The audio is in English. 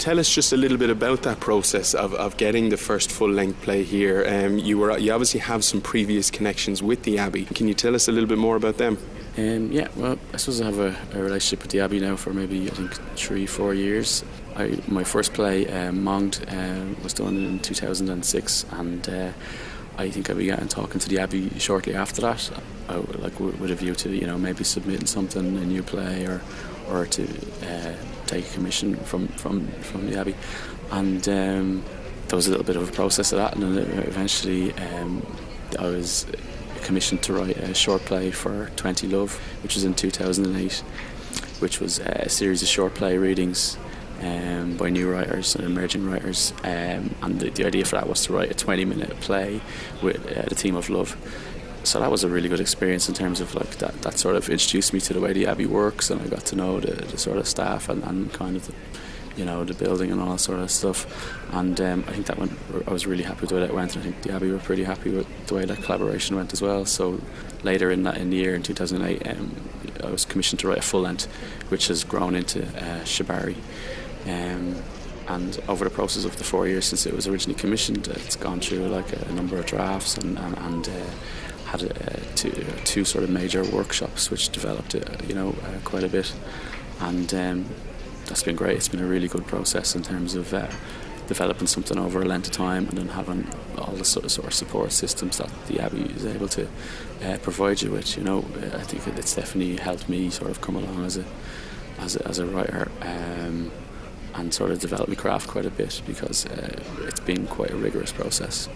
tell us just a little bit about that process of, of getting the first full length play here. Um, you were you obviously have some previous connections with the Abbey. Can you tell us a little bit more about them? Um, yeah, well, I suppose I have a, a, relationship with the Abbey now for maybe I think three, four years. I, my first play, um, Monged, uh, was done in 2006, and uh, I think I began talking to the Abbey shortly after that, I, like with a view to you know maybe submitting something, a new play, or or to uh, take a commission from from from the Abbey, and um, there was a little bit of a process of that, and eventually um, I was commissioned to write a short play for 20 Love, which was in 2008, which was a series of short play readings um, by new writers and emerging writers. Um, and the, the, idea for that was to write a 20 minute play with uh, the theme of love. So that was a really good experience in terms of like that, that sort of introduced me to the way the Abbey works and I got to know the, the sort of staff and, and kind of the, you know the building and all that sort of stuff. And um, I think that went I was really happy with the way that went and I think the Abbey were pretty happy with the way that collaboration went as well. So later in that in the year in 2008 um, I was commissioned to write a full length which has grown into uh, Shibari. Um, and over the process of the four years since it was originally commissioned, it's gone through like a, number of drafts and, and, and uh, had uh, two, two, sort of major workshops which developed uh, you know, uh, quite a bit. And um, that's been great. It's been a really good process in terms of developing something over a length of time and then having all the sort of, sort of support systems that the Abbey is able to uh, provide you with. You know, I think it's definitely helped me sort of come along as a as a, as a writer. Um, and sort of develop my craft quite a bit because uh, it's been quite a rigorous process.